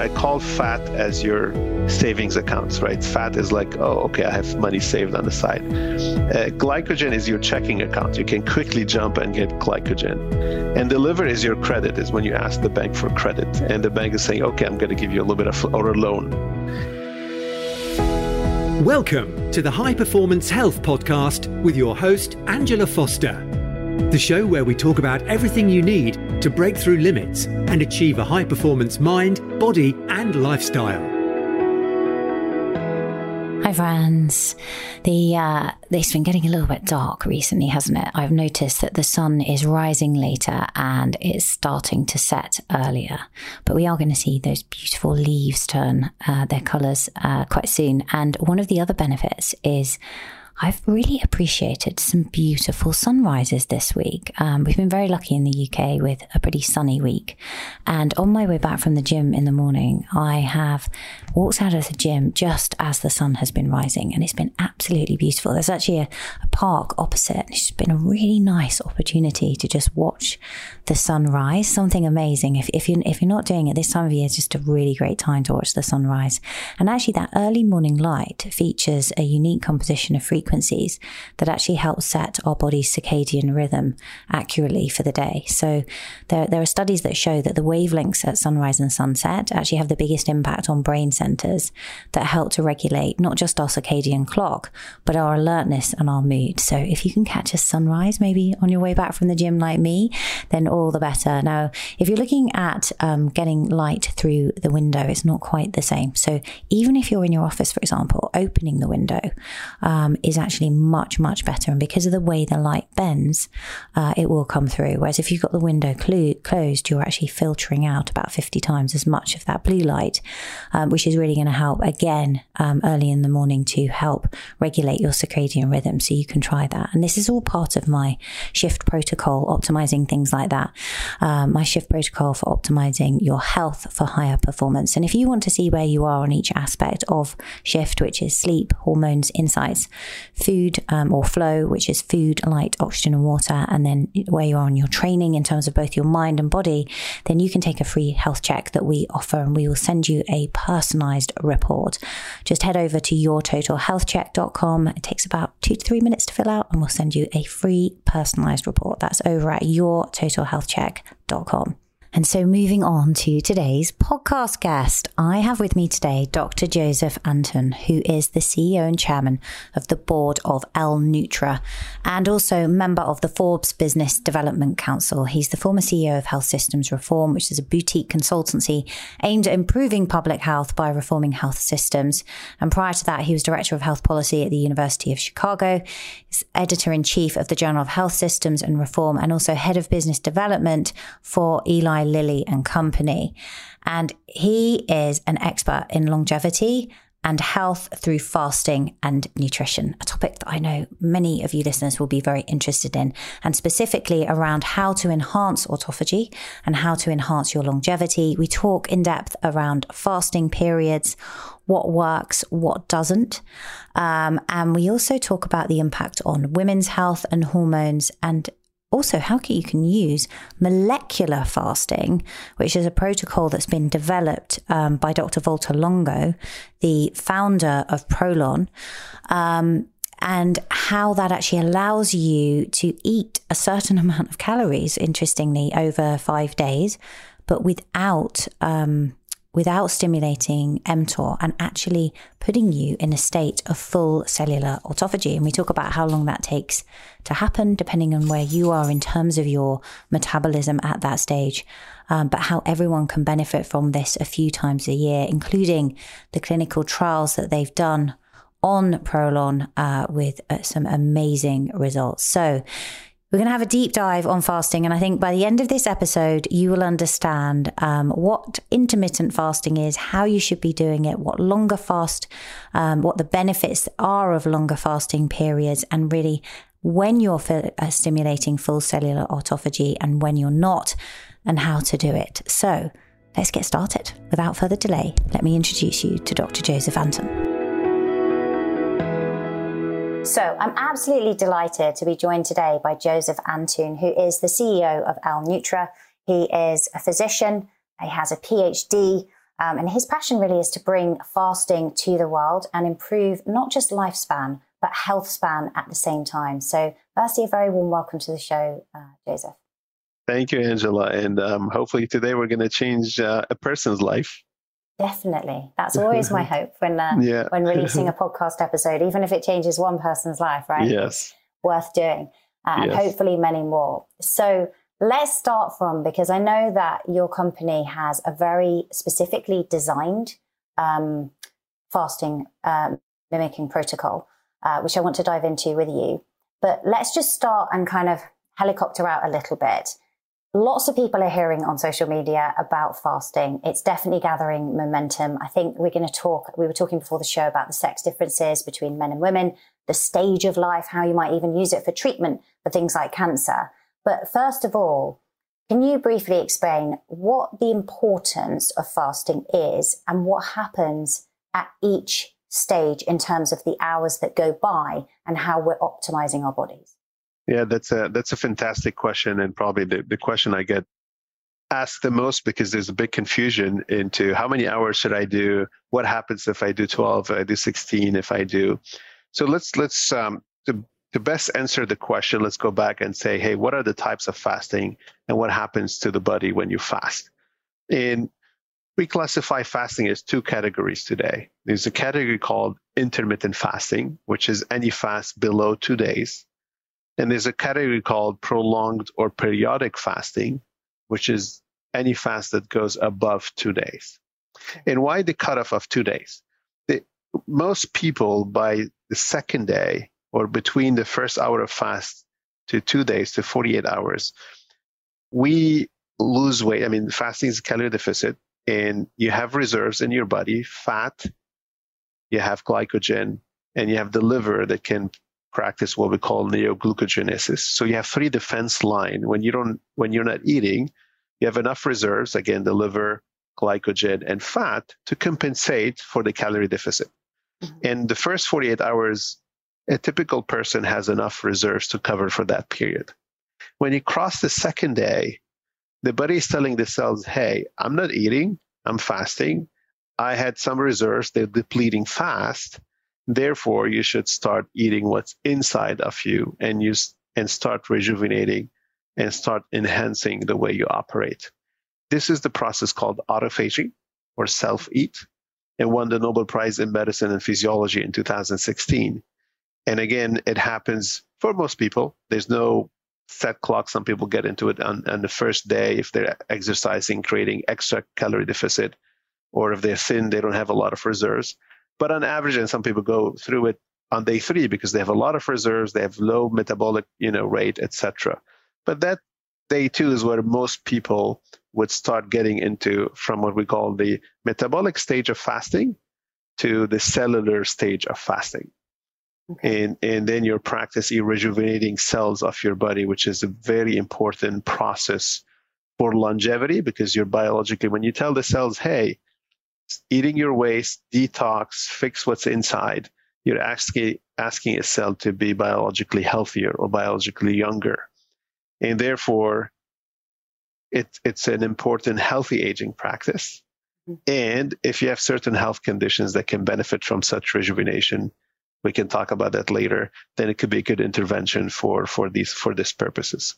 I call fat as your savings accounts, right? Fat is like, oh, okay, I have money saved on the side. Uh, glycogen is your checking account. You can quickly jump and get glycogen. And the liver is your credit, is when you ask the bank for credit. And the bank is saying, okay, I'm going to give you a little bit of or a loan. Welcome to the High Performance Health Podcast with your host, Angela Foster. The show where we talk about everything you need to break through limits and achieve a high performance mind, body, and lifestyle. Hi, friends. The uh, it's been getting a little bit dark recently, hasn't it? I've noticed that the sun is rising later and it's starting to set earlier. But we are going to see those beautiful leaves turn uh, their colours uh, quite soon. And one of the other benefits is I've really appreciated some beautiful sunrises this week. Um, we've been very lucky in the UK with a pretty sunny week. And on my way back from the gym in the morning, I have walked out of the gym just as the sun has been rising, and it's been absolutely beautiful. There's actually a, a park opposite. and It's been a really nice opportunity to just watch the sunrise. Something amazing. If, if, you, if you're not doing it this time of year, it's just a really great time to watch the sunrise. And actually, that early morning light features a unique composition of frequencies that actually helps set our body's circadian rhythm accurately for the day. So there, there are studies that show that the wavelengths at sunrise and sunset actually have the biggest impact on brain centers that help to regulate not just our circadian clock, but our alertness and our mood. So if you can catch a sunrise maybe on your way back from the gym like me, then all the better. Now, if you're looking at um, getting light through the window, it's not quite the same. So even if you're in your office, for example, opening the window um, is actually much, much better. And because of the way the light bends, uh, it will come through. Whereas if you've got the window clo- closed, you're actually filtering out about 50 times as much of that blue light, um, which is really going to help again um, early in the morning to help regulate your circadian rhythm. So you can try that. And this is all part of my shift protocol, optimizing things like that. Um, my shift protocol for optimizing your health for higher performance. And if you want to see where you are on each aspect of shift, which is sleep, hormones, insights, food um, or flow, which is food, light, oxygen, and water, and then where you are on your training in terms of both your mind and body, then you can take a free health check that we offer and we will send you a personalized report. Just head over to yourtotalhealthcheck.com. It takes about two to three minutes to fill out, and we'll send you a free personalized report. That's over at yourtotalhealthcheck.com mentalhealthcheck.com. And so, moving on to today's podcast guest, I have with me today Dr. Joseph Antoun, who is the CEO and chairman of the board of L Nutra and also member of the Forbes Business Development Council. He's the former CEO of Health Systems Reform, which is a boutique consultancy aimed at improving public health by reforming health systems. And prior to that, he was director of health policy at the University of Chicago, editor in chief of the Journal of Health Systems and Reform, and also head of business development for Eli Lilly and Company. And he is an expert in longevity and health through fasting and nutrition, a topic that I know many of you listeners will be very interested in, and specifically around how to enhance autophagy and how to enhance your longevity. We talk in depth around fasting periods, what works, what doesn't. Um, and we also talk about the impact on women's health and hormones and also how you can use molecular fasting, which is a protocol that's been developed um, by Dr. Valter Longo, the founder of Prolon, um, and how that actually allows you to eat a certain amount of calories, interestingly, over five days, but without um, without stimulating mTOR and actually putting you in a state of full cellular autophagy. And we talk about how long that takes to happen, depending on where you are in terms of your metabolism at that stage. Um, but how everyone can benefit from this a few times a year, including the clinical trials that they've done on Prolon uh, with uh, some amazing results. So, we're going to have a deep dive on fasting. And I think by the end of this episode, you will understand um, what intermittent fasting is, how you should be doing it, what longer fast, um, what the benefits are of longer fasting periods, and really when you're uh, stimulating full cellular autophagy and when you're not, and how to do it. So let's get started. Without further delay, let me introduce you to Dr. Joseph Antoun. So I'm absolutely delighted to be joined today by Joseph Antoun, who is the CEO of L Nutra. He is a physician. He has a PhD Um, and his passion really is to bring fasting to the world and improve not just lifespan, but health span at the same time. So, firstly, a very warm welcome to the show, uh, Joseph. Thank you, Angela. And um, hopefully, today we're going to change uh, a person's life. Definitely. That's always my hope when, uh, yeah. when releasing a podcast episode, even if it changes one person's life, right? Yes. worth doing. Uh, and hopefully, many more. So, Let's start from because I know that your company has a very specifically designed um, fasting um, mimicking protocol, uh, which I want to dive into with you. But let's just start and kind of helicopter out a little bit. Lots of people are hearing on social media about fasting. It's definitely gathering momentum. I think we're going to talk, we were talking before the show about the sex differences between men and women, the stage of life, how you might even use it for treatment for things like cancer. But first of all, can you briefly explain what the importance of fasting is and what happens at each stage in terms of the hours that go by and how we're optimizing our bodies? Yeah, that's a that's a fantastic question and probably the, the question I get asked the most because there's a big confusion into how many hours should I do? What happens if I do 12, if I do 16, if I do. So let's let's um, to to best answer the question, let's go back and say, hey, what are the types of fasting and what happens to the body when you fast? And we classify fasting as two categories today. There's a category called intermittent fasting, which is any fast below two days. And there's a category called prolonged or periodic fasting, which is any fast that goes above two days. And why the cutoff of two days? The, most people by the second day or between the first hour of fast to two days to 48 hours, we lose weight. I mean, fasting is calorie deficit, and you have reserves in your body fat, you have glycogen, and you have the liver that can practice what we call neoglucogenesis. So you have three defense line. When you don't, when you're not eating, you have enough reserves, again, the liver, glycogen, and fat to compensate for the calorie deficit. Mm-hmm. And the first 48 hours a typical person has enough reserves to cover for that period. When you cross the second day, the body is telling the cells, hey, I'm not eating, I'm fasting. I had some reserves, they're depleting fast. Therefore, you should start eating what's inside of you and use and start rejuvenating and start enhancing the way you operate. This is the process called autophagy or self eat and won the Nobel Prize in Medicine and Physiology in 2016. And again, it happens for most people. There's no set clock. Some people get into it on, on the first day if they're exercising, creating extra calorie deficit, or if they're thin, they don't have a lot of reserves. But on average, and some people go through it on day three because they have a lot of reserves, they have low metabolic, you know, rate, etc. But that day two is where most people would start getting into from what we call the metabolic stage of fasting to the cellular stage of fasting. Okay. And, and then you're practicing rejuvenating cells of your body, which is a very important process for longevity because you're biologically, when you tell the cells, hey, eating your waste, detox, fix what's inside, you're asking, asking a cell to be biologically healthier or biologically younger. And therefore, it, it's an important healthy aging practice. Mm-hmm. And if you have certain health conditions that can benefit from such rejuvenation, we can talk about that later, then it could be a good intervention for, for these for these purposes.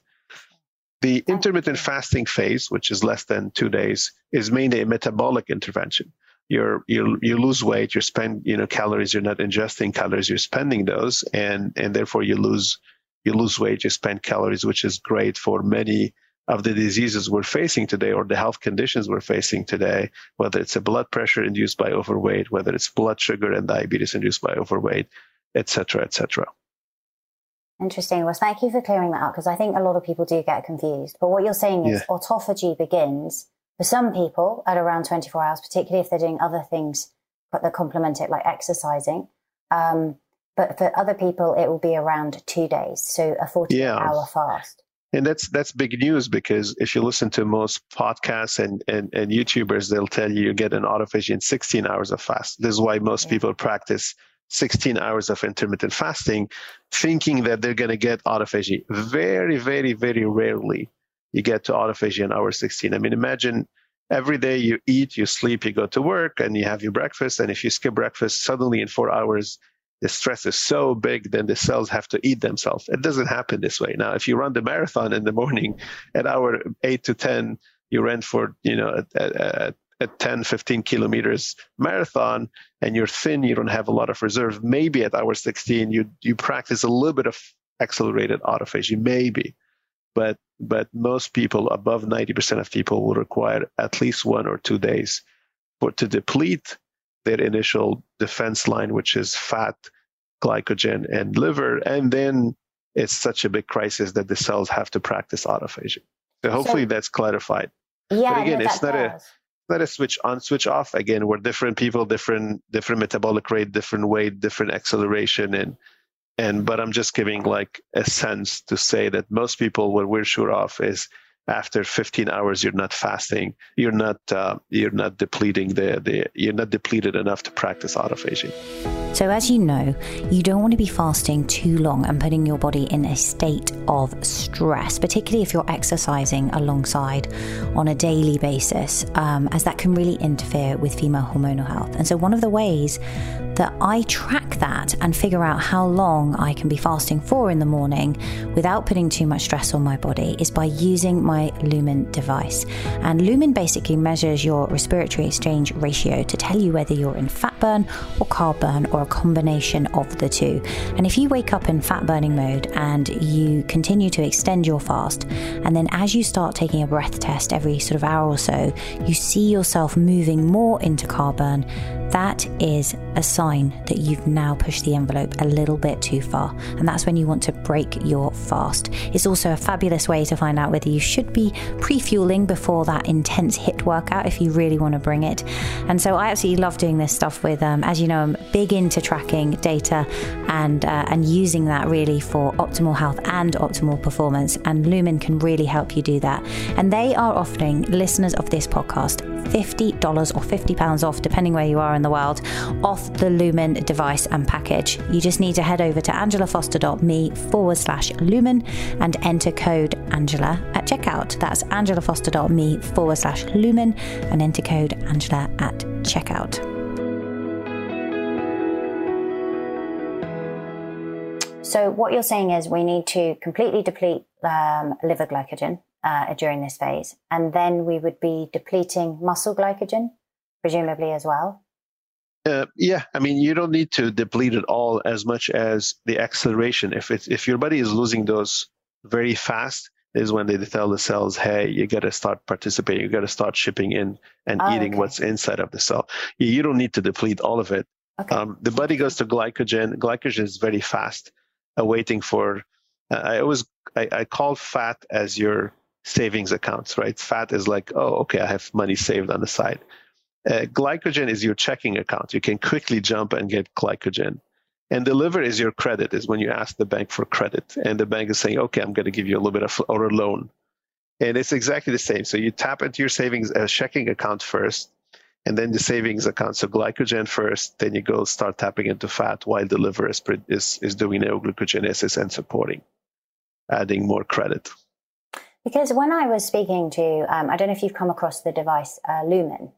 The oh, intermittent fasting phase, which is less than two days, is mainly a metabolic intervention. You're, you you lose weight, you spend you know calories, you're not ingesting calories, you're spending those, and and therefore you lose you lose weight, you spend calories, which is great for many of the diseases we're facing today or the health conditions we're facing today, whether it's a blood pressure induced by overweight, whether it's blood sugar and diabetes induced by overweight, et cetera, et cetera. Interesting. Well, thank you for clearing that up because I think a lot of people do get confused. But what you're saying is yeah. autophagy begins for some people at around 24 hours, particularly if they're doing other things that complement it, like exercising. Um, but for other people, it will be around two days, so a 48 yeah. hour fast and that's that's big news because if you listen to most podcasts and, and, and YouTubers, they'll tell you you get an autophagy in 16 hours of fast. This is why most yeah. people practice 16 hours of intermittent fasting, thinking that they're going to get autophagy. Very, very, very rarely you get to autophagy in hour 16. I mean, imagine every day you eat, you sleep, you go to work, and you have your breakfast. And if you skip breakfast, suddenly in four hours, the stress is so big, then the cells have to eat themselves. It doesn't happen this way. Now, if you run the marathon in the morning at hour eight to 10, you run for, you know, a, a, a 10, 15 kilometers marathon and you're thin, you don't have a lot of reserve. Maybe at hour 16, you, you practice a little bit of accelerated autophagy, maybe. But, but most people, above 90% of people, will require at least one or two days for to deplete their initial defense line, which is fat, glycogen, and liver. And then it's such a big crisis that the cells have to practice autophagy. So hopefully so, that's clarified. Yeah, but again, no, it's not does. a not a switch on, switch off. Again, we're different people, different different metabolic rate, different weight, different acceleration, and and but I'm just giving like a sense to say that most people, what we're sure of is after 15 hours you're not fasting. You're not uh, you're not depleting the, the you're not depleted enough to practice autophagy. So as you know you don't want to be fasting too long and putting your body in a state of stress particularly if you're exercising alongside on a daily basis um, as that can really interfere with female hormonal health. And so one of the ways that I track that and figure out how long I can be fasting for in the morning without putting too much stress on my body is by using my Lumen device. And Lumen basically measures your respiratory exchange ratio to tell you whether you're in fat burn or carb burn or a combination of the two. And if you wake up in fat burning mode and you continue to extend your fast, and then as you start taking a breath test every sort of hour or so, you see yourself moving more into carb burn that is a sign that you've now pushed the envelope a little bit too far, and that's when you want to break your fast. It's also a fabulous way to find out whether you should be pre fueling before that intense HIIT workout if you really want to bring it. And so I absolutely love doing this stuff with, um, as you know, I'm big into tracking data and uh, and using that really for optimal health and optimal performance. And Lumen can really help you do that. And they are offering listeners of this podcast $50 or £50 off, depending where you are in the world, off the Lumen device and package. You just need to head over to angelafoster.me forward slash lumen and enter code Angela at checkout. That's angelafoster.me forward slash lumen and enter code Angela at checkout. So, what you're saying is we need to completely deplete um, liver glycogen uh, during this phase. And then we would be depleting muscle glycogen, presumably as well. Uh, yeah, I mean, you don't need to deplete it all as much as the acceleration. If it's, if your body is losing those very fast, is when they tell the cells, "Hey, you got to start participating. You got to start shipping in and oh, eating okay. what's inside of the cell. You don't need to deplete all of it. Okay. Um, the body goes to glycogen. Glycogen is very fast, waiting for. Uh, I always I, I call fat as your savings accounts, right? Fat is like, oh, okay, I have money saved on the side. Uh, glycogen is your checking account. You can quickly jump and get glycogen. And the liver is your credit, is when you ask the bank for credit. And the bank is saying, okay, I'm going to give you a little bit of or a loan. And it's exactly the same. So you tap into your savings uh, checking account first, and then the savings account. So glycogen first, then you go start tapping into fat while the liver is, is, is doing neoglucogenesis and supporting, adding more credit. Because when I was speaking to, um, I don't know if you've come across the device uh, Lumen,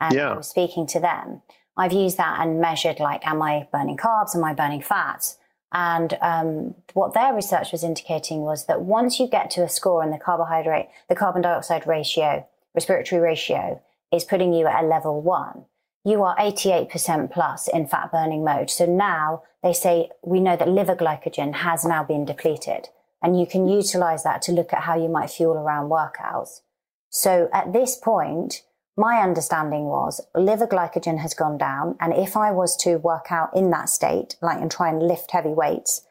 and yeah. I was speaking to them. I've used that and measured like, am I burning carbs? Am I burning fats? And um, what their research was indicating was that once you get to a score in the carbohydrate, the carbon dioxide ratio, respiratory ratio, is putting you at a level one, you are 88% plus in fat burning mode. So now they say we know that liver glycogen has now been depleted and you can utilize that to look at how you might fuel around workouts. So at this point, my understanding was liver glycogen has gone down. And if I was to work out in that state, like and try and lift heavy weights,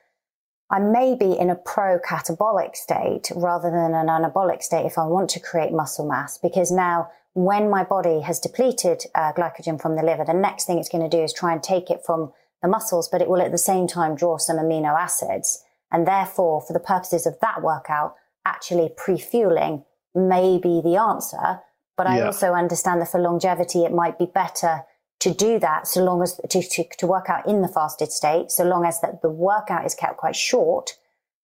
I may be in a pro catabolic state rather than an anabolic state if I want to create muscle mass. Because now, when my body has depleted uh, glycogen from the liver, the next thing it's going to do is try and take it from the muscles, but it will at the same time draw some amino acids. And therefore, for the purposes of that workout, actually pre-fueling may be the answer. But I yeah. also understand that for longevity, it might be better to do that so long as to, to, to work out in the fasted state, so long as that the workout is kept quite short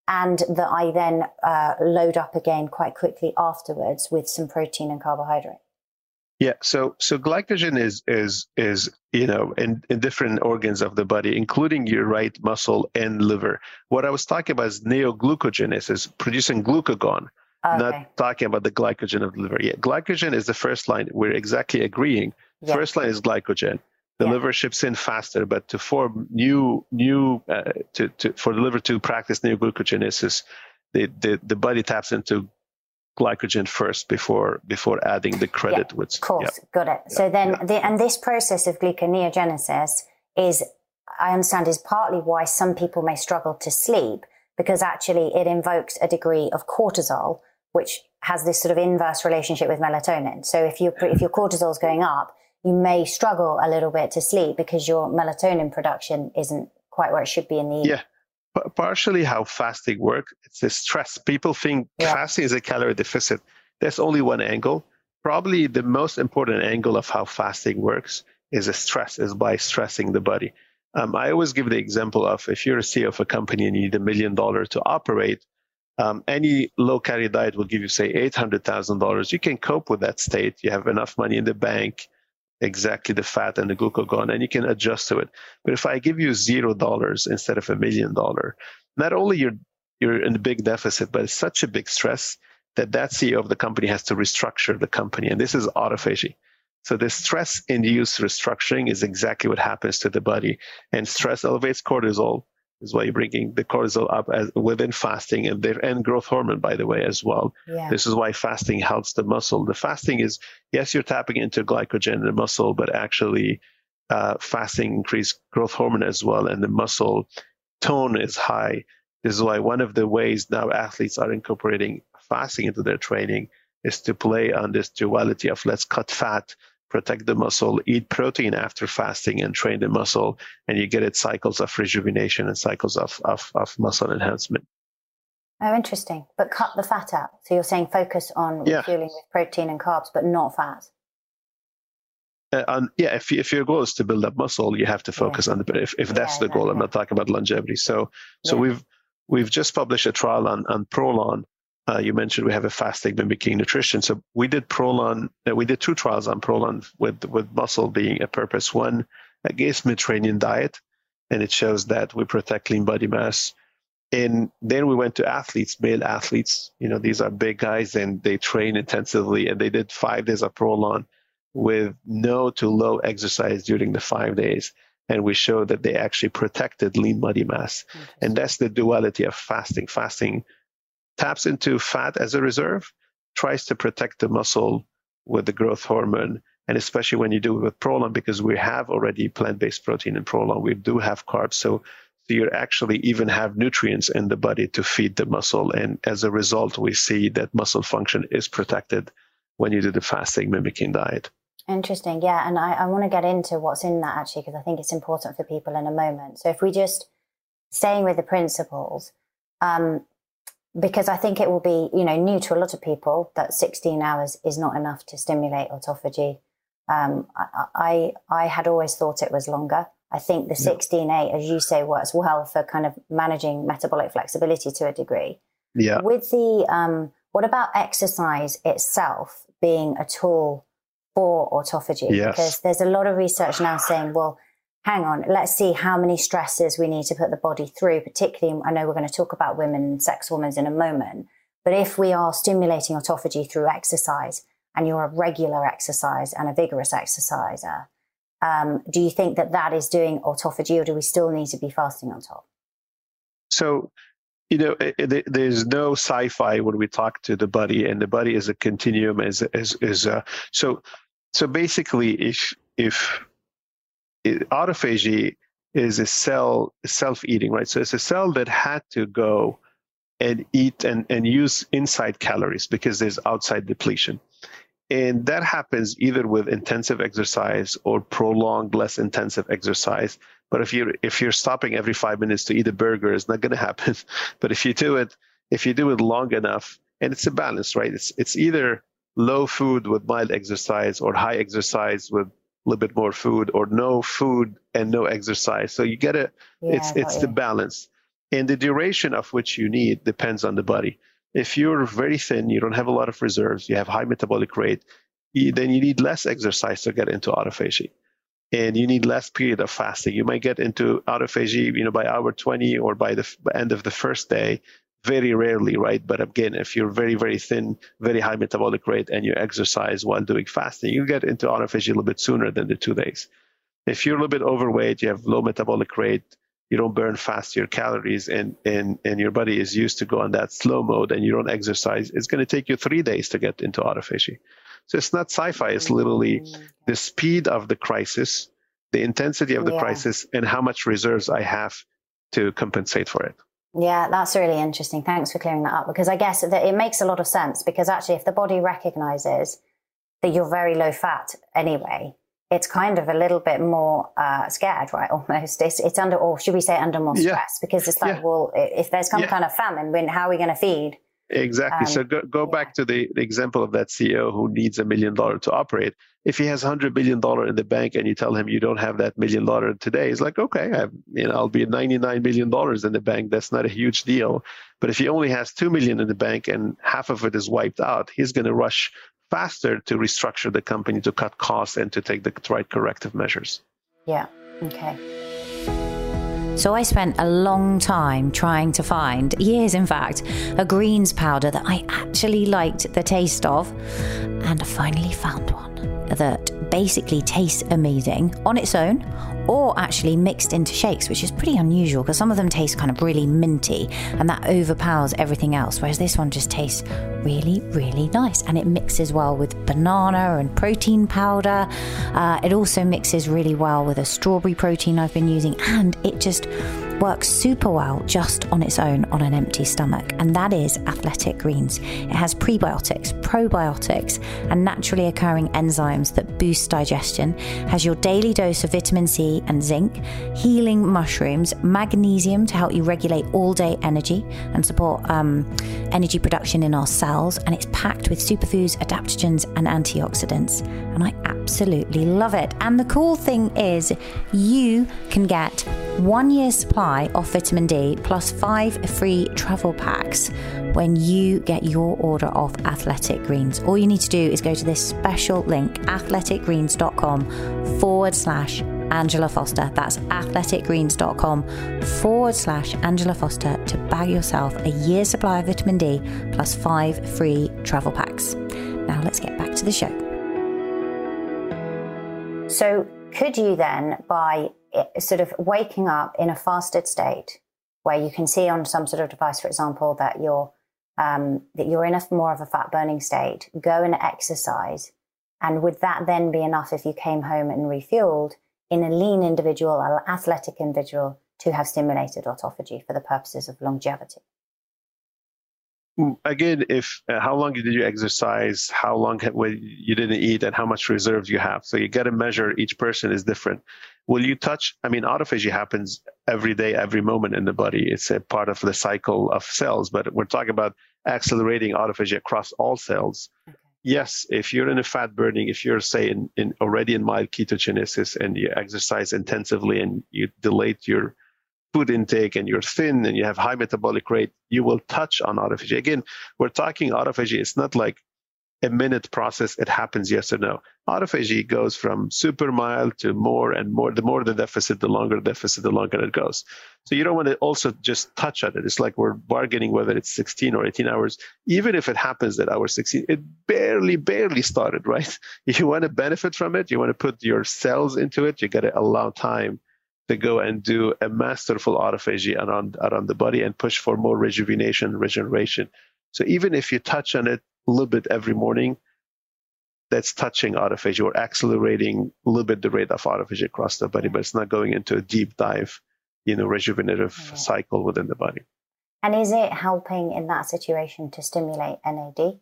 and that I then uh, load up again quite quickly afterwards with some protein and carbohydrate. Yeah, so so glycogen is is is you know in, in different organs of the body, including your right muscle and liver. What I was talking about is neoglucogenesis, is producing glucagon, okay. not talking about the glycogen of the liver. Yeah, glycogen is the first line. We're exactly agreeing. Yeah. First line is glycogen. The yeah. liver ships in faster, but to form new new uh, to, to for the liver to practice neoglucogenesis, the, the the body taps into glycogen first before before adding the credit yeah, with of course. yeah. got it. Yeah, so then the, and this process of gluconeogenesis is i understand is partly why some people may struggle to sleep because actually it invokes a degree of cortisol which has this sort of inverse relationship with melatonin. So if you if your cortisol is going up you may struggle a little bit to sleep because your melatonin production isn't quite where it should be in the yeah partially how fasting works. It's a stress. People think yeah. fasting is a calorie deficit. There's only one angle. Probably the most important angle of how fasting works is a stress, is by stressing the body. Um, I always give the example of if you're a CEO of a company and you need a million dollars to operate, um, any low calorie diet will give you, say, $800,000. You can cope with that state. You have enough money in the bank exactly the fat and the glucagon and you can adjust to it. But if I give you zero dollars instead of a million dollar, not only you're you're in a big deficit, but it's such a big stress that that CEO of the company has to restructure the company. And this is autophagy. So the stress induced restructuring is exactly what happens to the body. And stress elevates cortisol, is why you're bringing the cortisol up as within fasting and their and growth hormone, by the way, as well. Yeah. This is why fasting helps the muscle. The fasting is yes, you're tapping into glycogen in the muscle, but actually uh, fasting increase growth hormone as well, and the muscle tone is high. This is why one of the ways now athletes are incorporating fasting into their training is to play on this duality of let's cut fat protect the muscle, eat protein after fasting and train the muscle, and you get it cycles of rejuvenation and cycles of, of, of muscle enhancement. Oh, interesting. But cut the fat out. So you're saying focus on yeah. refueling with protein and carbs, but not fat. Uh, and yeah, if, if your goal is to build up muscle, you have to focus yeah. on the. If, if that's yeah, the goal, I'm not talking about longevity. So so we've we've just published a trial on on Prolon, uh, you mentioned we have a fasting mimicking nutrition. So we did Prolon. Uh, we did two trials on Prolon with with muscle being a purpose. One against Mediterranean diet, and it shows that we protect lean body mass. And then we went to athletes, male athletes. You know, these are big guys, and they train intensively. And they did five days of Prolon with no to low exercise during the five days. And we showed that they actually protected lean body mass. And that's the duality of fasting. Fasting taps into fat as a reserve, tries to protect the muscle with the growth hormone. And especially when you do it with Prolon, because we have already plant based protein in Prolon, we do have carbs. So, so you actually even have nutrients in the body to feed the muscle. And as a result, we see that muscle function is protected when you do the fasting mimicking diet. Interesting. Yeah. And I, I want to get into what's in that actually, because I think it's important for people in a moment. So if we just staying with the principles, um, because I think it will be, you know, new to a lot of people that 16 hours is not enough to stimulate autophagy. Um, I, I, I had always thought it was longer. I think the 16-8, as you say, works well for kind of managing metabolic flexibility to a degree. Yeah. With the, um, what about exercise itself being a tool for autophagy? Yes. Because there's a lot of research now saying, well, hang on, let's see how many stresses we need to put the body through, particularly, I know we're going to talk about women sex hormones in a moment, but if we are stimulating autophagy through exercise and you're a regular exercise and a vigorous exerciser, um, do you think that that is doing autophagy or do we still need to be fasting on top? So, you know, there's no sci-fi when we talk to the body, and the body is a continuum. Is is is uh, so so basically, if if autophagy is a cell self-eating, right? So it's a cell that had to go and eat and, and use inside calories because there's outside depletion. And that happens either with intensive exercise or prolonged, less intensive exercise. But if you're if you're stopping every five minutes to eat a burger, it's not going to happen. But if you do it, if you do it long enough, and it's a balance, right? It's it's either low food with mild exercise or high exercise with little bit more food or no food and no exercise. So you get it. Yeah, it's it's the balance. And the duration of which you need depends on the body. If you're very thin, you don't have a lot of reserves, you have high metabolic rate, then you need less exercise to get into autophagy and you need less period of fasting. You might get into autophagy, you know, by hour 20 or by the end of the first day, very rarely, right? But again, if you're very, very thin, very high metabolic rate, and you exercise while doing fasting, you get into autophagy a little bit sooner than the two days. If you're a little bit overweight, you have low metabolic rate, you don't burn fast your calories, and and and your body is used to go on that slow mode, and you don't exercise, it's going to take you three days to get into autophagy. So it's not sci-fi. It's literally mm. the speed of the crisis, the intensity of the yeah. crisis, and how much reserves I have to compensate for it. Yeah, that's really interesting. Thanks for clearing that up because I guess that it makes a lot of sense because actually, if the body recognizes that you're very low fat anyway, it's kind of a little bit more uh, scared, right? Almost, it's, it's under, or should we say, under more stress yeah. because it's like, yeah. well, if there's some yeah. kind of famine, when how are we going to feed? Exactly. Um, so go, go back to the, the example of that CEO who needs a million dollar to operate. If he has hundred billion dollar in the bank and you tell him you don't have that million dollar today, he's like, okay, I, you know, I'll be ninety nine million dollars in the bank. That's not a huge deal. But if he only has 2 million in the bank and half of it is wiped out, he's going to rush faster to restructure the company to cut costs and to take the right corrective measures. Yeah. Okay. So I spent a long time trying to find, years in fact, a greens powder that I actually liked the taste of, and I finally found one that basically tastes amazing on its own or actually mixed into shakes, which is pretty unusual because some of them taste kind of really minty and that overpowers everything else, whereas this one just tastes really, really nice and it mixes well with banana and protein powder. Uh, it also mixes really well with a strawberry protein I've been using and it just works super well just on its own on an empty stomach, and that is Athletic Greens. It has prebiotics, probiotics, and naturally occurring enzymes that boost digestion, has your daily dose of vitamin C and zinc, healing mushrooms, magnesium to help you regulate all day energy and support um, energy production in our cells, and it's packed with superfoods, adaptogens, and antioxidants. And I absolutely love it. And the cool thing is, you can get one year's supply of vitamin D plus five free travel packs when you get your order of Athletic Greens. All you need to do is go to this special link, athleticgreens.com forward slash Angela Foster. That's athleticgreens.com forward slash Angela Foster to bag yourself a year's supply of vitamin D plus five free travel packs. Now let's get back to the show. So, could you then, by eh, sort of waking up in a fasted state, where you can see on some sort of device, for example, that you're um, that you're in a more of a fat burning state, go and exercise, and would that then be enough if you came home and refueled in a lean individual, an athletic individual, to have stimulated autophagy for the purposes of longevity? Again if uh, how long did you exercise? How long you didn't eat and how much reserves you have? So you got to measure each person is different. Will you touch i mean autophagy happens every day every moment in the body. It's a part of the cycle of cells but we're talking about accelerating autophagy across all cells. Okay. yes if you're in a fat burning if you're say in, in already in mild ketogenesis and you exercise intensively and you delete your food intake and you're thin and you have high metabolic rate, you will touch on autophagy. Again, we're talking autophagy. It's not like a minute process. It happens yes or no. Autophagy goes from super mild to more and more. The more the deficit, the longer the deficit, the longer it goes. So you don't want to also just touch on it. It's like we're bargaining whether it's 16 or 18 hours. Even if it happens at hour 16, it barely, barely started, right? You want to benefit from it. You want to put your cells into it. You got to allow time to go and do a masterful autophagy around, around the body and push for more rejuvenation, regeneration. So even if you touch on it a little bit every morning, that's touching autophagy or accelerating a little bit the rate of autophagy across the body, but it's not going into a deep dive, you know, rejuvenative yeah. cycle within the body. And is it helping in that situation to stimulate NAD?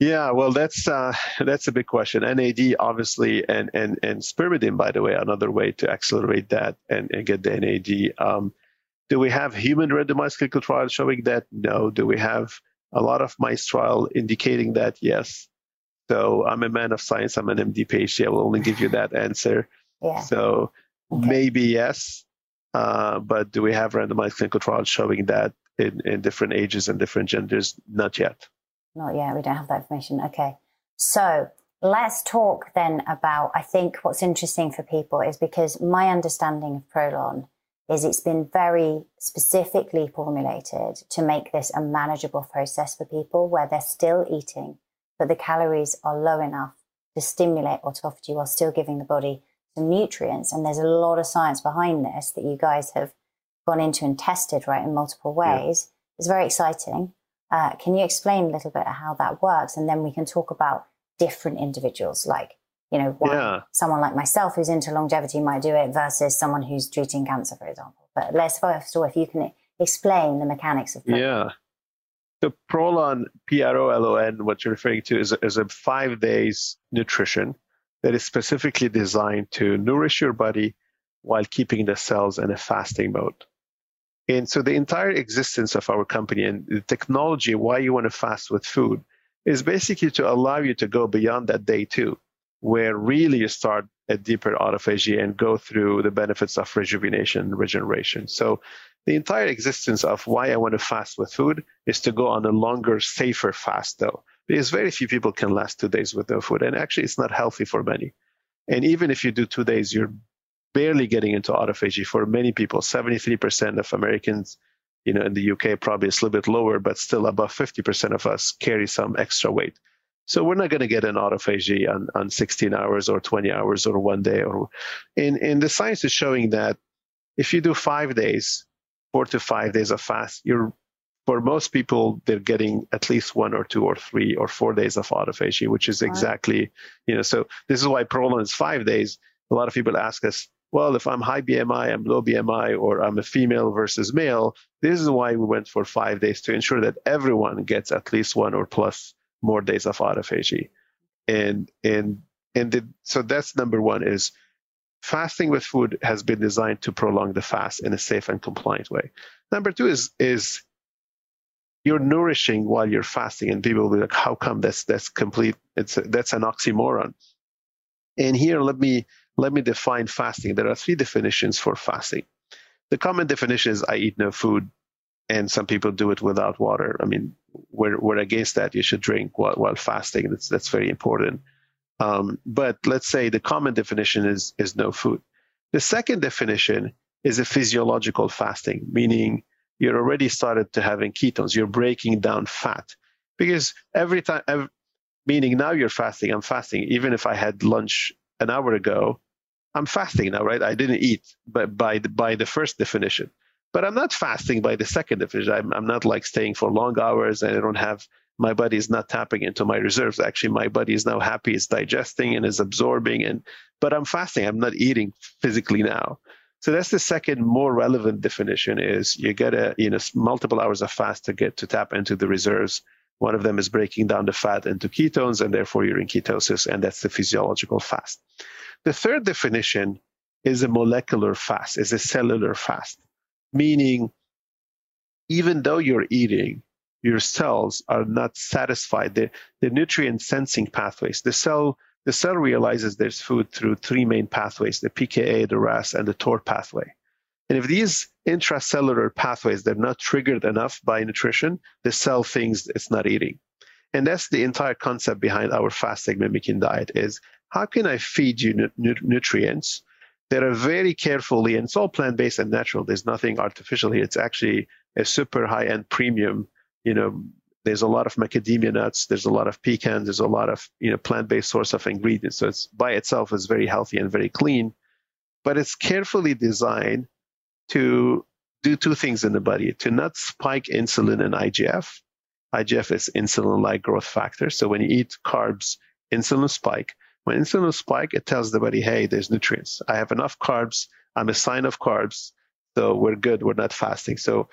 Yeah, well, that's uh, that's a big question. NAD, obviously, and and and spermidine, by the way, another way to accelerate that and, and get the NAD. Um, do we have human randomized clinical trials showing that? No. Do we have a lot of mice trial indicating that? Yes. So I'm a man of science. I'm an MD PhD. I will only give you that answer. Yeah. So okay. maybe yes, uh, but do we have randomized clinical trials showing that in, in different ages and different genders? Not yet. Not yet. We don't have that information. Okay. So let's talk then about, I think what's interesting for people is because my understanding of Prolon is it's been very specifically formulated to make this a manageable process for people where they're still eating, but the calories are low enough to stimulate autophagy while still giving the body some nutrients. And there's a lot of science behind this that you guys have gone into and tested, right, in multiple ways. Yeah. It's very exciting. Uh, can you explain a little bit how that works? And then we can talk about different individuals, like, you know, yeah. someone like myself who's into longevity might do it versus someone who's treating cancer, for example. But let's first of all, if you can explain the mechanics of Yeah. So Prolon, P-R-O-L-O-N, what you're referring to is, is a five days nutrition that is specifically designed to nourish your body while keeping the cells in a fasting mode. And so the entire existence of our company and the technology, why you want to fast with food, is basically to allow you to go beyond that day two, where really you start a deeper autophagy and go through the benefits of rejuvenation and regeneration. So the entire existence of why I want to fast with food is to go on a longer, safer fast, though, because very few people can last two days with no food. And actually, it's not healthy for many. And even if you do two days, you're barely getting into autophagy for many people. 73% of Americans, you know, in the UK, probably it's a little bit lower, but still above 50% of us carry some extra weight. So we're not going to get an autophagy on, on 16 hours or 20 hours or one day. Or, and, and the science is showing that if you do five days, four to five days of fast, you're for most people, they're getting at least one or two or three or four days of autophagy, which is exactly, you know, so this is why Prolon is five days. A lot of people ask us, well, if I'm high BMI, I'm low BMI, or I'm a female versus male, this is why we went for five days to ensure that everyone gets at least one or plus more days of autophagy. And and and the, so that's number one is fasting with food has been designed to prolong the fast in a safe and compliant way. Number two is is you're nourishing while you're fasting, and people will be like, "How come that's that's complete? It's a, that's an oxymoron." And here, let me let me define fasting. There are three definitions for fasting. The common definition is I eat no food, and some people do it without water. I mean, we're, we're against that. You should drink while, while fasting. That's, that's very important. Um, but let's say the common definition is, is no food. The second definition is a physiological fasting, meaning you're already started to having ketones. You're breaking down fat because every time, every, meaning now you're fasting. I'm fasting. Even if I had lunch an hour ago, I'm fasting now, right? I didn't eat, but by the, by the first definition. But I'm not fasting by the second definition. I'm, I'm not like staying for long hours and I don't have my body is not tapping into my reserves. Actually, my body is now happy, it's digesting and is absorbing. And but I'm fasting. I'm not eating physically now. So that's the second more relevant definition is you get a you know multiple hours of fast to get to tap into the reserves. One of them is breaking down the fat into ketones, and therefore you're in ketosis, and that's the physiological fast. The third definition is a molecular fast, is a cellular fast, meaning even though you're eating, your cells are not satisfied. The, the nutrient sensing pathways, the cell, the cell realizes there's food through three main pathways, the PKA, the RAS, and the TOR pathway. And if these intracellular pathways they're not triggered enough by nutrition, the cell thinks it's not eating. And that's the entire concept behind our fasting mimicking diet is how can I feed you nu- nutrients that are very carefully, and it's all plant based and natural. There's nothing artificial here. It's actually a super high end premium. You know, there's a lot of macadamia nuts, there's a lot of pecans, there's a lot of you know plant based source of ingredients. So it's by itself is very healthy and very clean, but it's carefully designed to do two things in the body: to not spike insulin and IGF. IGF is insulin-like growth factor. So when you eat carbs, insulin spike when insulin spike, it tells the body, hey, there's nutrients. I have enough carbs. I'm a sign of carbs. So we're good. We're not fasting. So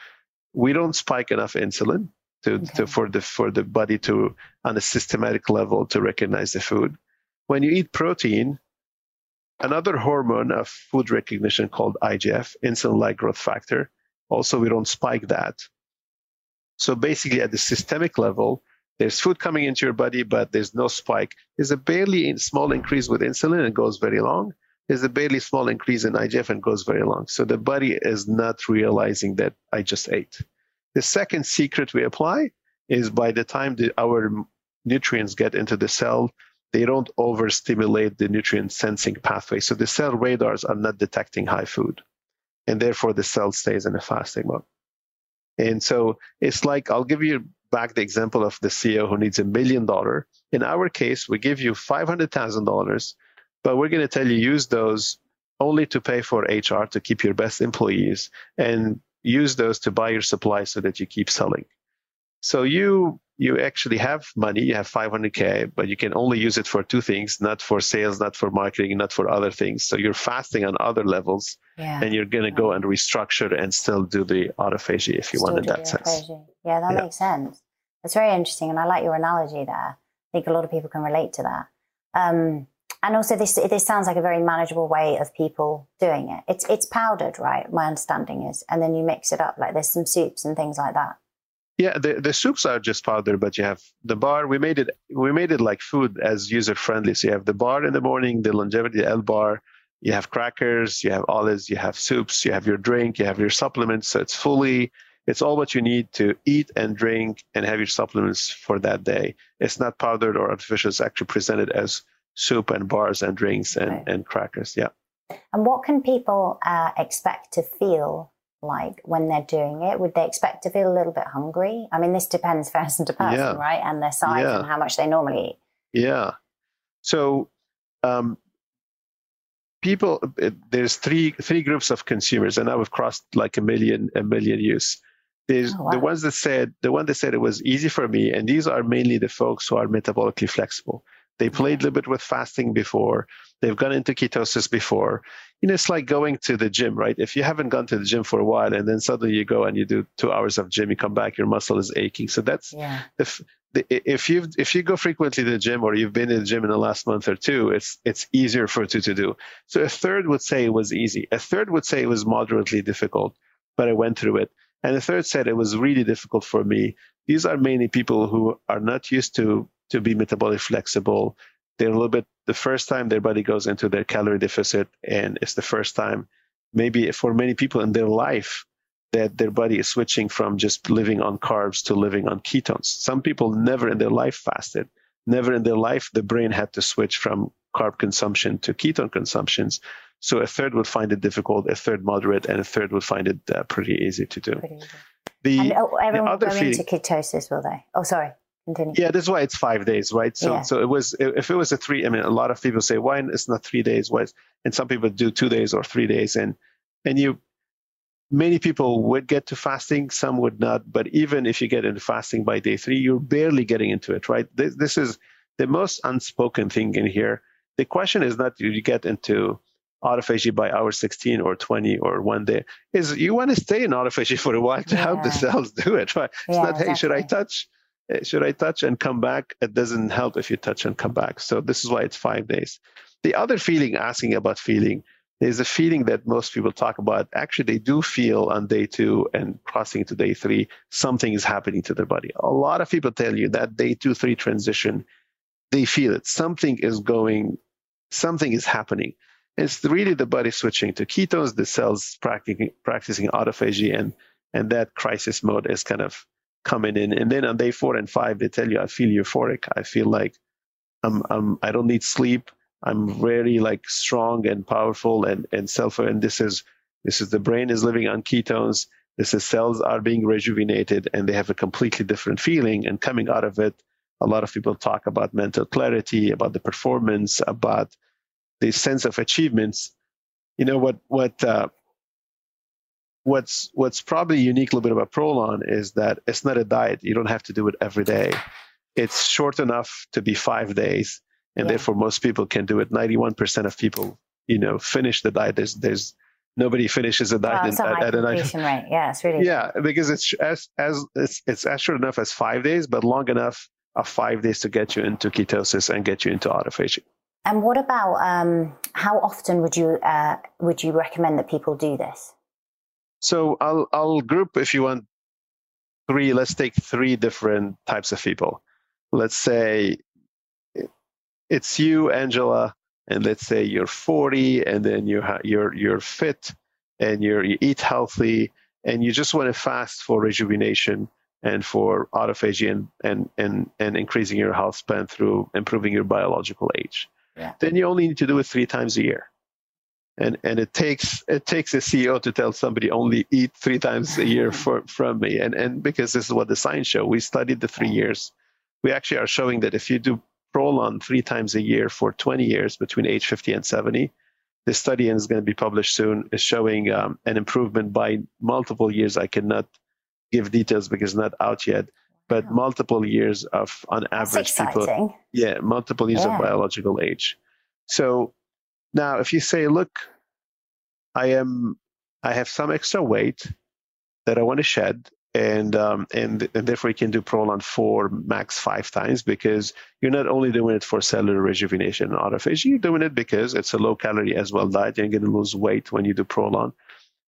we don't spike enough insulin to, okay. to for the for the body to on a systematic level to recognize the food. When you eat protein, another hormone of food recognition called IGF, insulin-like growth factor, also we don't spike that. So basically, at the systemic level, there's food coming into your body, but there's no spike. There's a barely small increase with insulin and goes very long. There's a barely small increase in IGF and goes very long. So the body is not realizing that I just ate. The second secret we apply is by the time the, our nutrients get into the cell, they don't overstimulate the nutrient sensing pathway. So the cell radars are not detecting high food. And therefore the cell stays in a fasting mode. And so it's like I'll give you back the example of the CEO who needs a million dollar. In our case, we give you five hundred thousand dollars, but we're going to tell you use those only to pay for HR to keep your best employees and use those to buy your supplies so that you keep selling. So you you actually have money, you have 500k, but you can only use it for two things, not for sales, not for marketing, not for other things. So you're fasting on other levels, yeah. and you're going to go and restructure and still do the autophagy if you still want in that sense. Yeah, that yeah. makes sense. That's very interesting, and I like your analogy there. I think a lot of people can relate to that. Um, and also, this this sounds like a very manageable way of people doing it. It's it's powdered, right? My understanding is, and then you mix it up. Like there's some soups and things like that. Yeah, the, the soups are just powder, but you have the bar. We made it we made it like food as user friendly. So you have the bar in the morning, the longevity L bar. You have crackers, you have olives, you have soups, you have your drink, you have your supplements. So it's fully it's all what you need to eat and drink and have your supplements for that day. It's not powdered or artificial. It's actually presented as soup and bars and drinks and, right. and crackers. Yeah. And what can people uh, expect to feel like when they're doing it? Would they expect to feel a little bit hungry? I mean, this depends person to person, yeah. right? And their size yeah. and how much they normally eat. Yeah. So, um, people, there's three three groups of consumers, and now we've crossed like a million a million use. There's oh, wow. the ones that said the one that said it was easy for me, and these are mainly the folks who are metabolically flexible. They played a little bit with fasting before. They've gone into ketosis before. You know, it's like going to the gym, right? If you haven't gone to the gym for a while and then suddenly you go and you do two hours of gym, you come back, your muscle is aching. So that's yeah. if if you if you go frequently to the gym or you've been in the gym in the last month or two, it's it's easier for you to do. So a third would say it was easy. A third would say it was moderately difficult, but I went through it. And a third said it was really difficult for me. These are mainly people who are not used to to be metabolic flexible. They're a little bit the first time their body goes into their calorie deficit, and it's the first time, maybe for many people in their life, that their body is switching from just living on carbs to living on ketones. Some people never in their life fasted. Never in their life the brain had to switch from carb consumption to ketone consumptions. So a third would find it difficult, a third moderate, and a third would find it uh, pretty easy to do. The, and oh, everyone will go feeling, into ketosis, will they? Oh, sorry. Yeah, that's why it's five days, right? So, yeah. so it was. If it was a three, I mean, a lot of people say, "Why it's not three days?" Why? And some people do two days or three days, and and you, many people would get to fasting, some would not. But even if you get into fasting by day three, you're barely getting into it, right? This, this is the most unspoken thing in here. The question is not do you get into autophagy by hour 16 or 20 or one day is you want to stay in autophagy for a while to yeah. help the cells do it right it's yeah, not hey exactly. should i touch Uh, should I touch and come back? It doesn't help if you touch and come back. So this is why it's five days. The other feeling, asking about feeling, is a feeling that most people talk about. Actually, they do feel on day two and crossing to day three, something is happening to their body. A lot of people tell you that day two, three transition, they feel it. Something is going, something is happening. It's really the body switching to ketones, the cells practicing, practicing autophagy, and, and that crisis mode is kind of coming in. And then on day four and five, they tell you, I feel euphoric. I feel like I'm, I'm I don't need sleep. I'm very like strong and powerful and, and self and this is this is the brain is living on ketones. This is cells are being rejuvenated and they have a completely different feeling. And coming out of it, a lot of people talk about mental clarity, about the performance, about the sense of achievements. You know what what uh, what's what's probably unique a little bit about Prolon is that it's not a diet. You don't have to do it every day. It's short enough to be five days, and yeah. therefore most people can do it. Ninety-one percent of people, you know, finish the diet. There's there's nobody finishes a diet oh, at, at a night. Rate. Yeah, it's really yeah because it's as as it's it's as short enough as five days, but long enough of five days to get you into ketosis and get you into autophagy. And what about um, how often would you uh, would you recommend that people do this? So I'll I'll group if you want three. Let's take three different types of people. Let's say it's you, Angela, and let's say you're 40, and then you ha- you're you're fit, and you're you eat healthy, and you just want to fast for rejuvenation. and for autophagy and, and, and, and increasing your health span through improving your biological age. Yeah. Then you only need to do it three times a year. And, and it takes it takes a CEO to tell somebody only eat three times a year for, from me. And and because this is what the science show we studied the three years. We actually are showing that if you do Prolon three times a year for 20 years between age 50 and 70 the study is going to be published soon is showing um, an improvement by multiple years. I cannot give details because not out yet but wow. multiple years of on average people yeah multiple years yeah. of biological age. So now if you say look i am i have some extra weight that i want to shed and um, and and therefore you can do prolon four max five times because you're not only doing it for cellular rejuvenation and autophagy you're doing it because it's a low calorie as well diet you're going to lose weight when you do prolon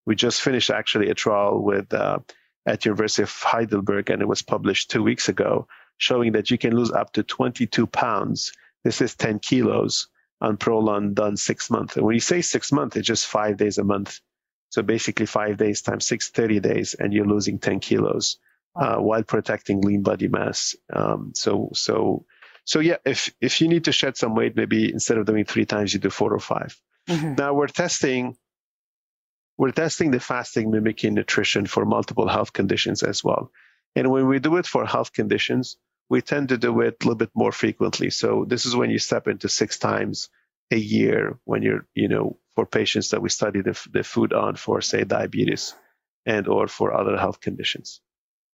we just finished actually a trial with uh, at University of Heidelberg, and it was published two weeks ago, showing that you can lose up to 22 pounds. This is 10 kilos on Prolon done six months. And when you say six months, it's just five days a month. So basically five days times six, 30 days, and you're losing 10 kilos uh, while protecting lean body mass. Um, so, so, so yeah, if, if you need to shed some weight, maybe instead of doing three times, you do four or 5 mm-hmm. Now we're testing we're testing the fasting mimicking nutrition for multiple health conditions as well. And when we do it for health conditions, we tend to do it a little bit more frequently. So this is when you step into six times a year when you're, you know, for patients that we study the, the food on for, say, diabetes and or for other health conditions.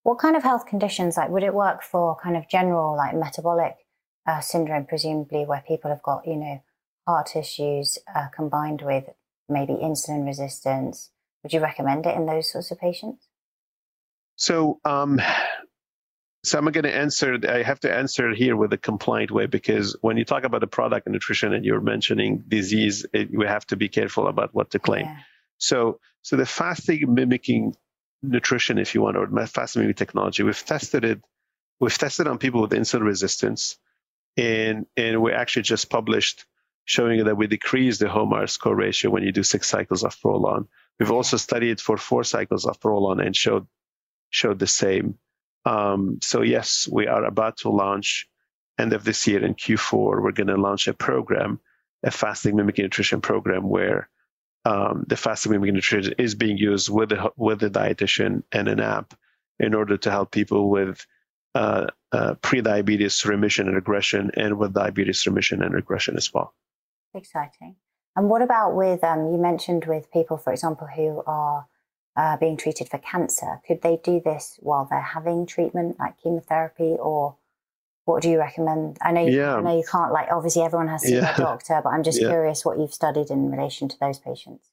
What kind of health conditions, like would it work for kind of general like metabolic uh, syndrome, presumably where people have got, you know, heart issues uh, combined with maybe insulin resistance. Would you recommend it in those sorts of patients? So, um, so I'm going to answer. I have to answer here with a compliant way because when you talk about the product and nutrition and you're mentioning disease, it, we have to be careful about what to claim. Yeah. So, so the fasting mimicking nutrition, if you want, or fasting mimicking technology, we've tested it. We've tested on people with insulin resistance, and and we actually just published showing that we decrease the HOMA score ratio when you do six cycles of Prolon. We've also studied for four cycles of Prolon and showed showed the same. Um, so yes, we are about to launch end of this year in Q4. We're going to launch a program, a fasting mimicking nutrition program, where um, the fasting mimicking nutrition is being used with the with the dietitian and an app in order to help people with uh, uh, pre-diabetes remission and regression, and with diabetes remission and regression as well. Exciting. And what about with, um, you mentioned with people, for example, who are uh, being treated for cancer? Could they do this while they're having treatment, like chemotherapy, or what do you recommend? I know you, yeah. I know you can't, like, obviously everyone has to see yeah. a doctor, but I'm just yeah. curious what you've studied in relation to those patients.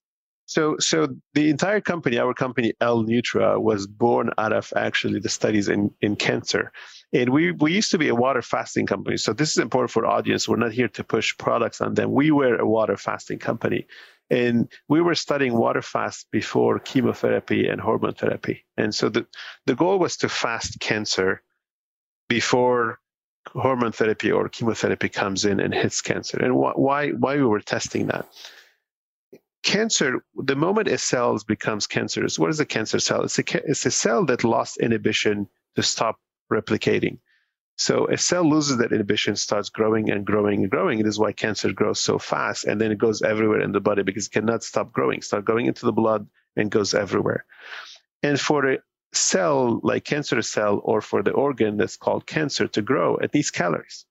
So, so the entire company, our company L-Nutra, was born out of actually the studies in, in cancer. And we, we used to be a water fasting company. So this is important for audience. We're not here to push products on them. We were a water fasting company. And we were studying water fast before chemotherapy and hormone therapy. And so the, the goal was to fast cancer before hormone therapy or chemotherapy comes in and hits cancer. And wh- why, why we were testing that? cancer, the moment a cell becomes cancerous, what is a cancer cell? It's a, it's a cell that lost inhibition to stop replicating. So a cell loses that inhibition, starts growing and growing and growing. It is why cancer grows so fast, and then it goes everywhere in the body because it cannot stop growing. Start going into the blood and goes everywhere. And for a cell like cancer cell, or for the organ that's called cancer to grow, it needs calories.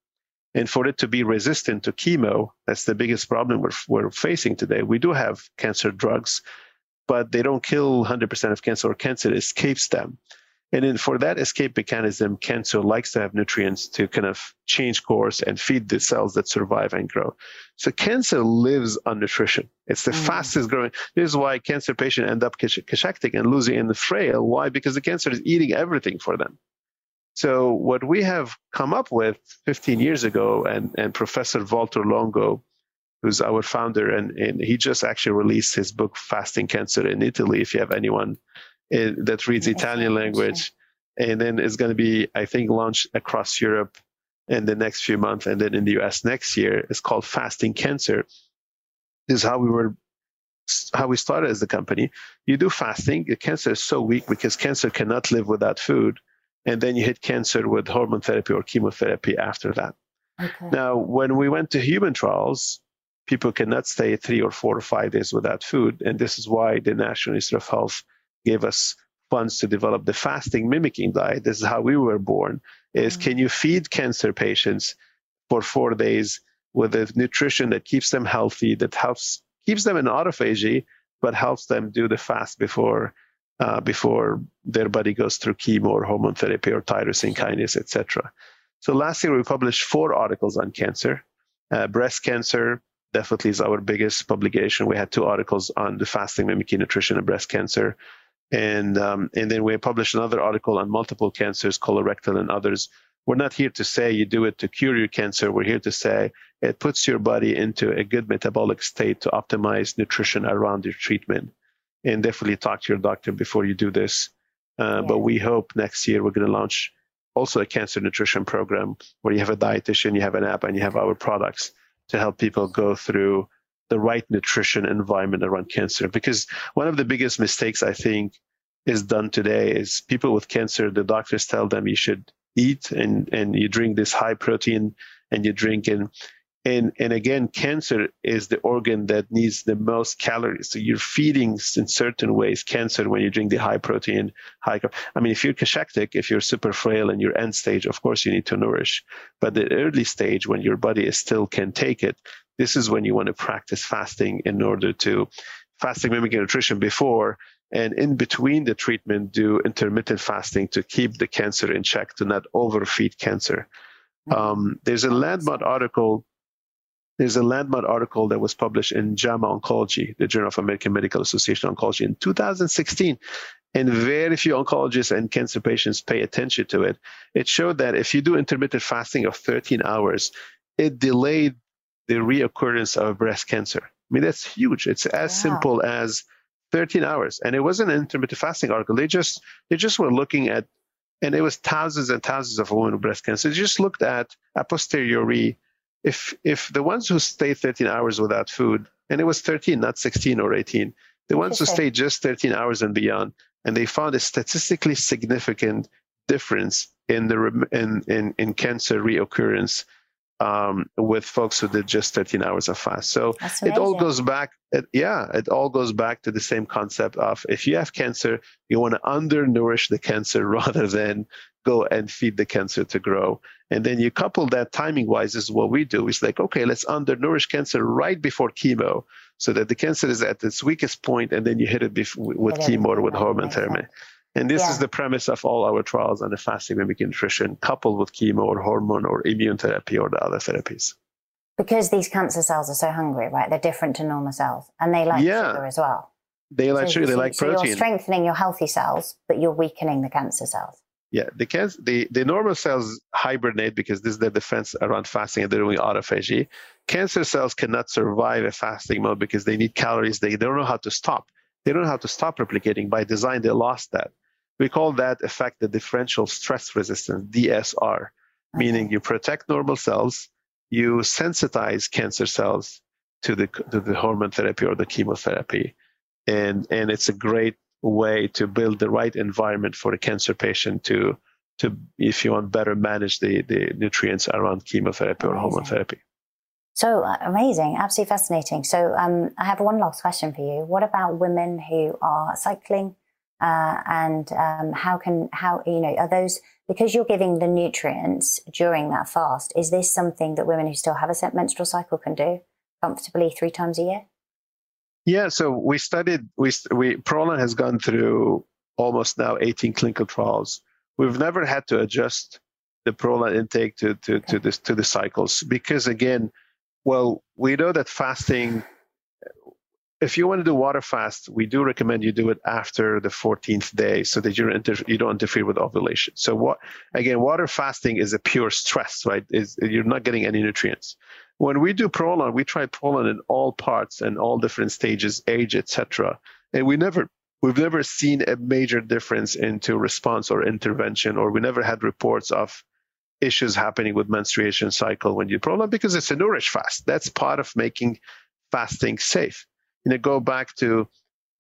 And for it to be resistant to chemo, that's the biggest problem we're, we're facing today. We do have cancer drugs, but they don't kill 100% of cancer, or cancer escapes them. And then for that escape mechanism, cancer likes to have nutrients to kind of change course and feed the cells that survive and grow. So cancer lives on nutrition. It's the mm. fastest growing. This is why cancer patients end up cachectic and losing and frail. Why? Because the cancer is eating everything for them. So what we have come up with 15 years ago, and, and Professor Walter Longo, who's our founder, and, and he just actually released his book Fasting Cancer in Italy. If you have anyone eh, that reads Italian language, and then it's going to be, I think, launched across Europe in the next few months, and then in the U.S. next year. It's called Fasting Cancer. This is how we were how we started as a company. You do fasting. Cancer is so weak because cancer cannot live without food and then you hit cancer with hormone therapy or chemotherapy after that. Okay. Now, when we went to human trials, people cannot stay three or four or five days without food. And this is why the National Institute of Health gave us funds to develop the fasting mimicking diet. This is how we were born is mm-hmm. can you feed cancer patients for four days with a nutrition that keeps them healthy, that helps keeps them in autophagy, but helps them do the fast before uh, before their body goes through chemo or hormone therapy or tyrosine kinase, etc. So last year we published four articles on cancer. Uh, breast cancer definitely is our biggest publication. We had two articles on the fasting mimicking nutrition and breast cancer. And, um, and then we published another article on multiple cancers, colorectal and others. We're not here to say you do it to cure your cancer. We're here to say it puts your body into a good metabolic state to optimize nutrition around your treatment. And definitely talk to your doctor before you do this. Uh, yeah. But we hope next year we're going to launch also a cancer nutrition program where you have a dietitian, you have an app, and you have our products to help people go through the right nutrition environment around cancer. Because one of the biggest mistakes I think is done today is people with cancer, the doctors tell them you should eat and, and you drink this high protein and you drink and and and again cancer is the organ that needs the most calories. So you're feeding in certain ways cancer when you drink the high protein high carb. I mean if you're cachectic if you're super frail and you're end stage of course you need to nourish. But the early stage when your body is still can take it this is when you want to practice fasting in order to fasting mimicking nutrition before and in between the treatment do intermittent fasting to keep the cancer in check to not overfeed cancer. Mm-hmm. um, there's a landmark article there's a landmark article that was published in JAMA Oncology, the Journal of American Medical Association Oncology, in 2016. And very few oncologists and cancer patients pay attention to it. It showed that if you do intermittent fasting of 13 hours, it delayed the reoccurrence of breast cancer. I mean, that's huge. It's as wow. simple as 13 hours. And it wasn't an intermittent fasting article. They just they just were looking at, and it was thousands and thousands of women with breast cancer. They just looked at a posteriori if if the ones who stay 13 hours without food, and it was 13, not 16 or 18, the ones who stayed just 13 hours and beyond, and they found a statistically significant difference in the in in, in cancer reoccurrence um, with folks who did just 13 hours of fast. So it all goes back. It, yeah, it all goes back to the same concept of if you have cancer, you want to undernourish the cancer rather than go and feed the cancer to grow. And then you couple that timing wise is what we do. It's like, okay, let's undernourish cancer right before chemo so that the cancer is at its weakest point and then you hit it before, with chemo or with hormone therapy. And this yeah. is the premise of all our trials on the fasting mimicking nutrition, coupled with chemo or hormone or immune therapy or the other therapies. Because these cancer cells are so hungry, right? They're different to normal cells, and they like yeah. sugar as well. They like so, sugar. They so, like protein. So you're strengthening your healthy cells, but you're weakening the cancer cells. Yeah, the, cancer, the the normal cells hibernate because this is their defense around fasting and they're doing autophagy. Cancer cells cannot survive a fasting mode because they need calories. They, they don't know how to stop. They don't know how to stop replicating. By design, they lost that. We call that effect the differential stress resistance, DSR, meaning you protect normal cells, you sensitize cancer cells to the to the hormone therapy or the chemotherapy, and and it's a great way to build the right environment for a cancer patient to to if you want better manage the the nutrients around chemotherapy amazing. or hormone therapy. So uh, amazing, absolutely fascinating. So um, I have one last question for you. What about women who are cycling uh, and um, how can how you know are those because you're giving the nutrients during that fast? Is this something that women who still have a set menstrual cycle can do comfortably three times a year? Yeah, so we studied we we Prolon has gone through almost now 18 clinical trials. We've never had to adjust the Prolon intake to to okay. to this to the cycles because again, well, we know that fasting if you want to do water fast, we do recommend you do it after the 14th day so that you don't, inter- you don't interfere with ovulation. So what, again, water fasting is a pure stress, right? Is you're not getting any nutrients. When we do Prolon, we try Prolon in all parts and all different stages, age, etc. And we never, we've never seen a major difference into response or intervention, or we never had reports of issues happening with menstruation cycle when you Prolon because it's a nourish fast. That's part of making fasting safe you know, go back to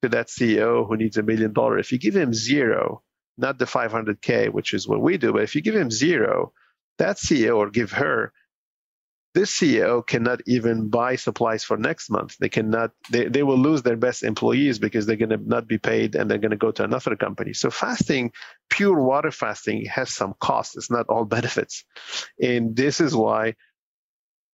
to that CEO who needs a million dollar. If you give him zero, not the 500K, which is what we do, but if you give him zero, that CEO or give her, this CEO cannot even buy supplies for next month. They cannot, they, they will lose their best employees because they're going to not be paid and they're going to go to another company. So fasting, pure water fasting has some cost. It's not all benefits. And this is why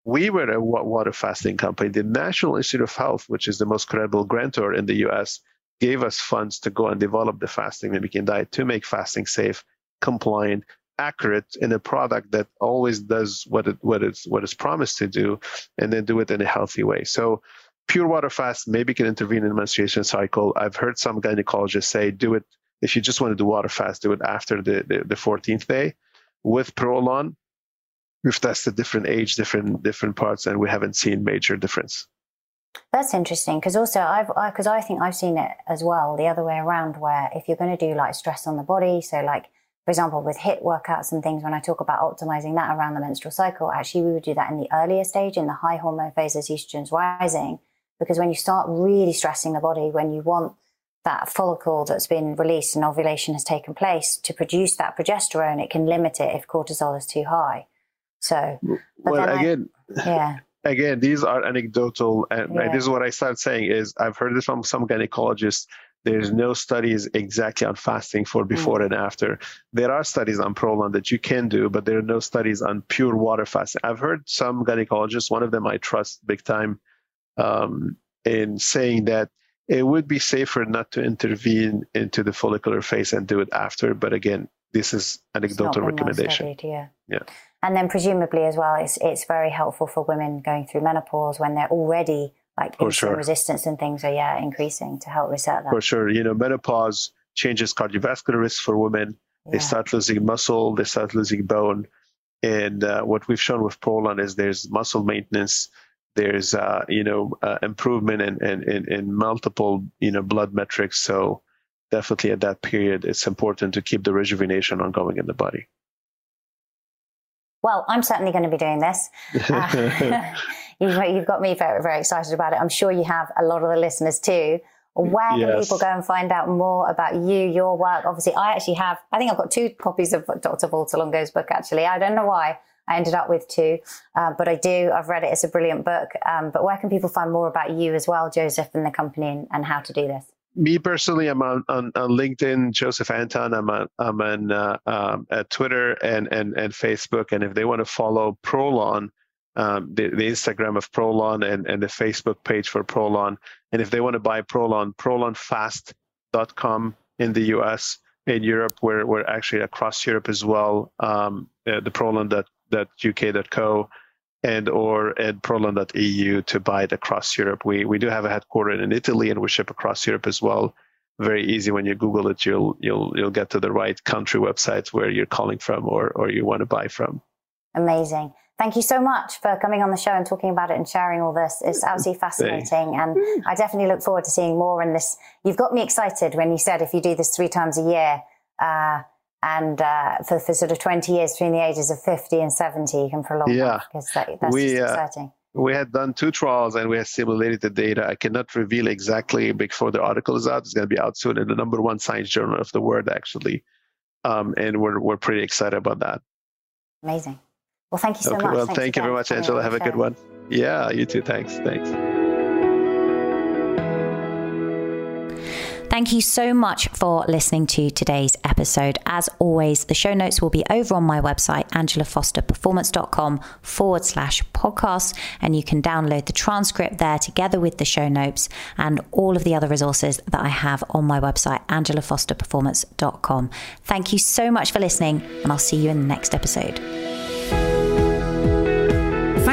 we were a water fasting company. The National Institute of Health, which is the most credible grantor in the US, gave us funds to go and develop the fasting mimicking diet to make fasting safe, compliant, accurate in a product that always does what it what it's what it's promised to do, and then do it in a healthy way. So pure water fast maybe can intervene in the menstruation cycle. I've heard some gynecologists say do it if you just want to do water fast, do it after the, the, the 14th day. With Prolon, we've tested different age, different different parts, and we haven't seen major difference. That's interesting because also I've because I, I, think I've seen it as well the other way around where if you're going to do like stress on the body, so like for example with HIIT workouts and things, when I talk about optimizing that around the menstrual cycle, actually we would do that in the earlier stage in the high hormone phase as estrogen's rising, because when you start really stressing the body, when you want that follicle that's been released and ovulation has taken place to produce that progesterone, it can limit it if cortisol is too high. So, well, again, I, yeah. Again, these are anecdotal, and yeah. this is what I start saying: is I've heard this from some gynecologists. There's no studies exactly on fasting for mm. before mm. and after. There are studies on Prolon that you can do, but there are no studies on pure water fasting. I've heard some gynecologists, one of them I trust big time, um, in saying that it would be safer not to intervene into the follicular phase and do it after. But again, this is anecdotal recommendation. Studied, yeah. Yeah. And then presumably as well, it's it's very helpful for women going through menopause when they're already like insulin sure. resistance and things are yeah increasing to help reset that. For sure, you know, menopause changes cardiovascular risk for women. Yeah. They start losing muscle, they start losing bone, and uh, what we've shown with Prolon is there's muscle maintenance, there's uh, you know uh, improvement in, in, in in multiple you know blood metrics. So definitely at that period, it's important to keep the rejuvenation ongoing in the body. Well, I'm certainly going to be doing this. You've, you've, got me very, very excited about it. I'm sure you have a lot of the listeners too. Where can yes. people go and find out more about you, your work? Obviously, I actually have, I think I've got two copies of Dr. Longo's book, actually. I don't know why I ended up with two, uh, but I do. I've read it. It's a brilliant book. Um, but where can people find more about you as well, Joseph, and the company and, and how to do this? me personally, I'm on, on, on, LinkedIn, Joseph Antoun. I'm on, I'm on uh, um, at Twitter and, and, and Facebook. And if they want to follow Prolon, um, the, the Instagram of Prolon and, and the Facebook page for Prolon. And if they want to buy Prolon, prolonfast.com in the US. In Europe, we're, we're actually across Europe as well. Um, uh, the prolon.uk.co and or at prolon.eu to buy it across Europe. We we do have a headquarters in Italy and we ship across Europe as well. Very easy when you Google it, you'll you'll you'll get to the right country websites where you're calling from or or you want to buy from. Amazing. Thank you so much for coming on the show and talking about it and sharing all this. It's absolutely fascinating. And I definitely look forward to seeing more in this. You've got me excited when you said if you do this three times a year, uh, and uh, for, for sort of 20 years between the ages of 50 and 70 you can prolong yeah. that because that, that's we, just uh, exciting uh, we had done two trials and we had simulated the data. I cannot reveal exactly before the article is out. It's going to be out soon in the number one science journal of the world, actually. Um, and we're, we're pretty excited about that. Amazing. Well, thank you so okay, much. Well, Thanks thank you very much, Angela. Have a good one. Yeah, you too. Thanks. Thanks. Thank you so much for listening to today's episode. As always, the show notes will be over on my website, angelafosterperformance.com forward slash podcast, and you can download the transcript there together with the show notes and all of the other resources that I have on my website, angelafosterperformance.com. Thank you so much for listening, and I'll see you in the next episode.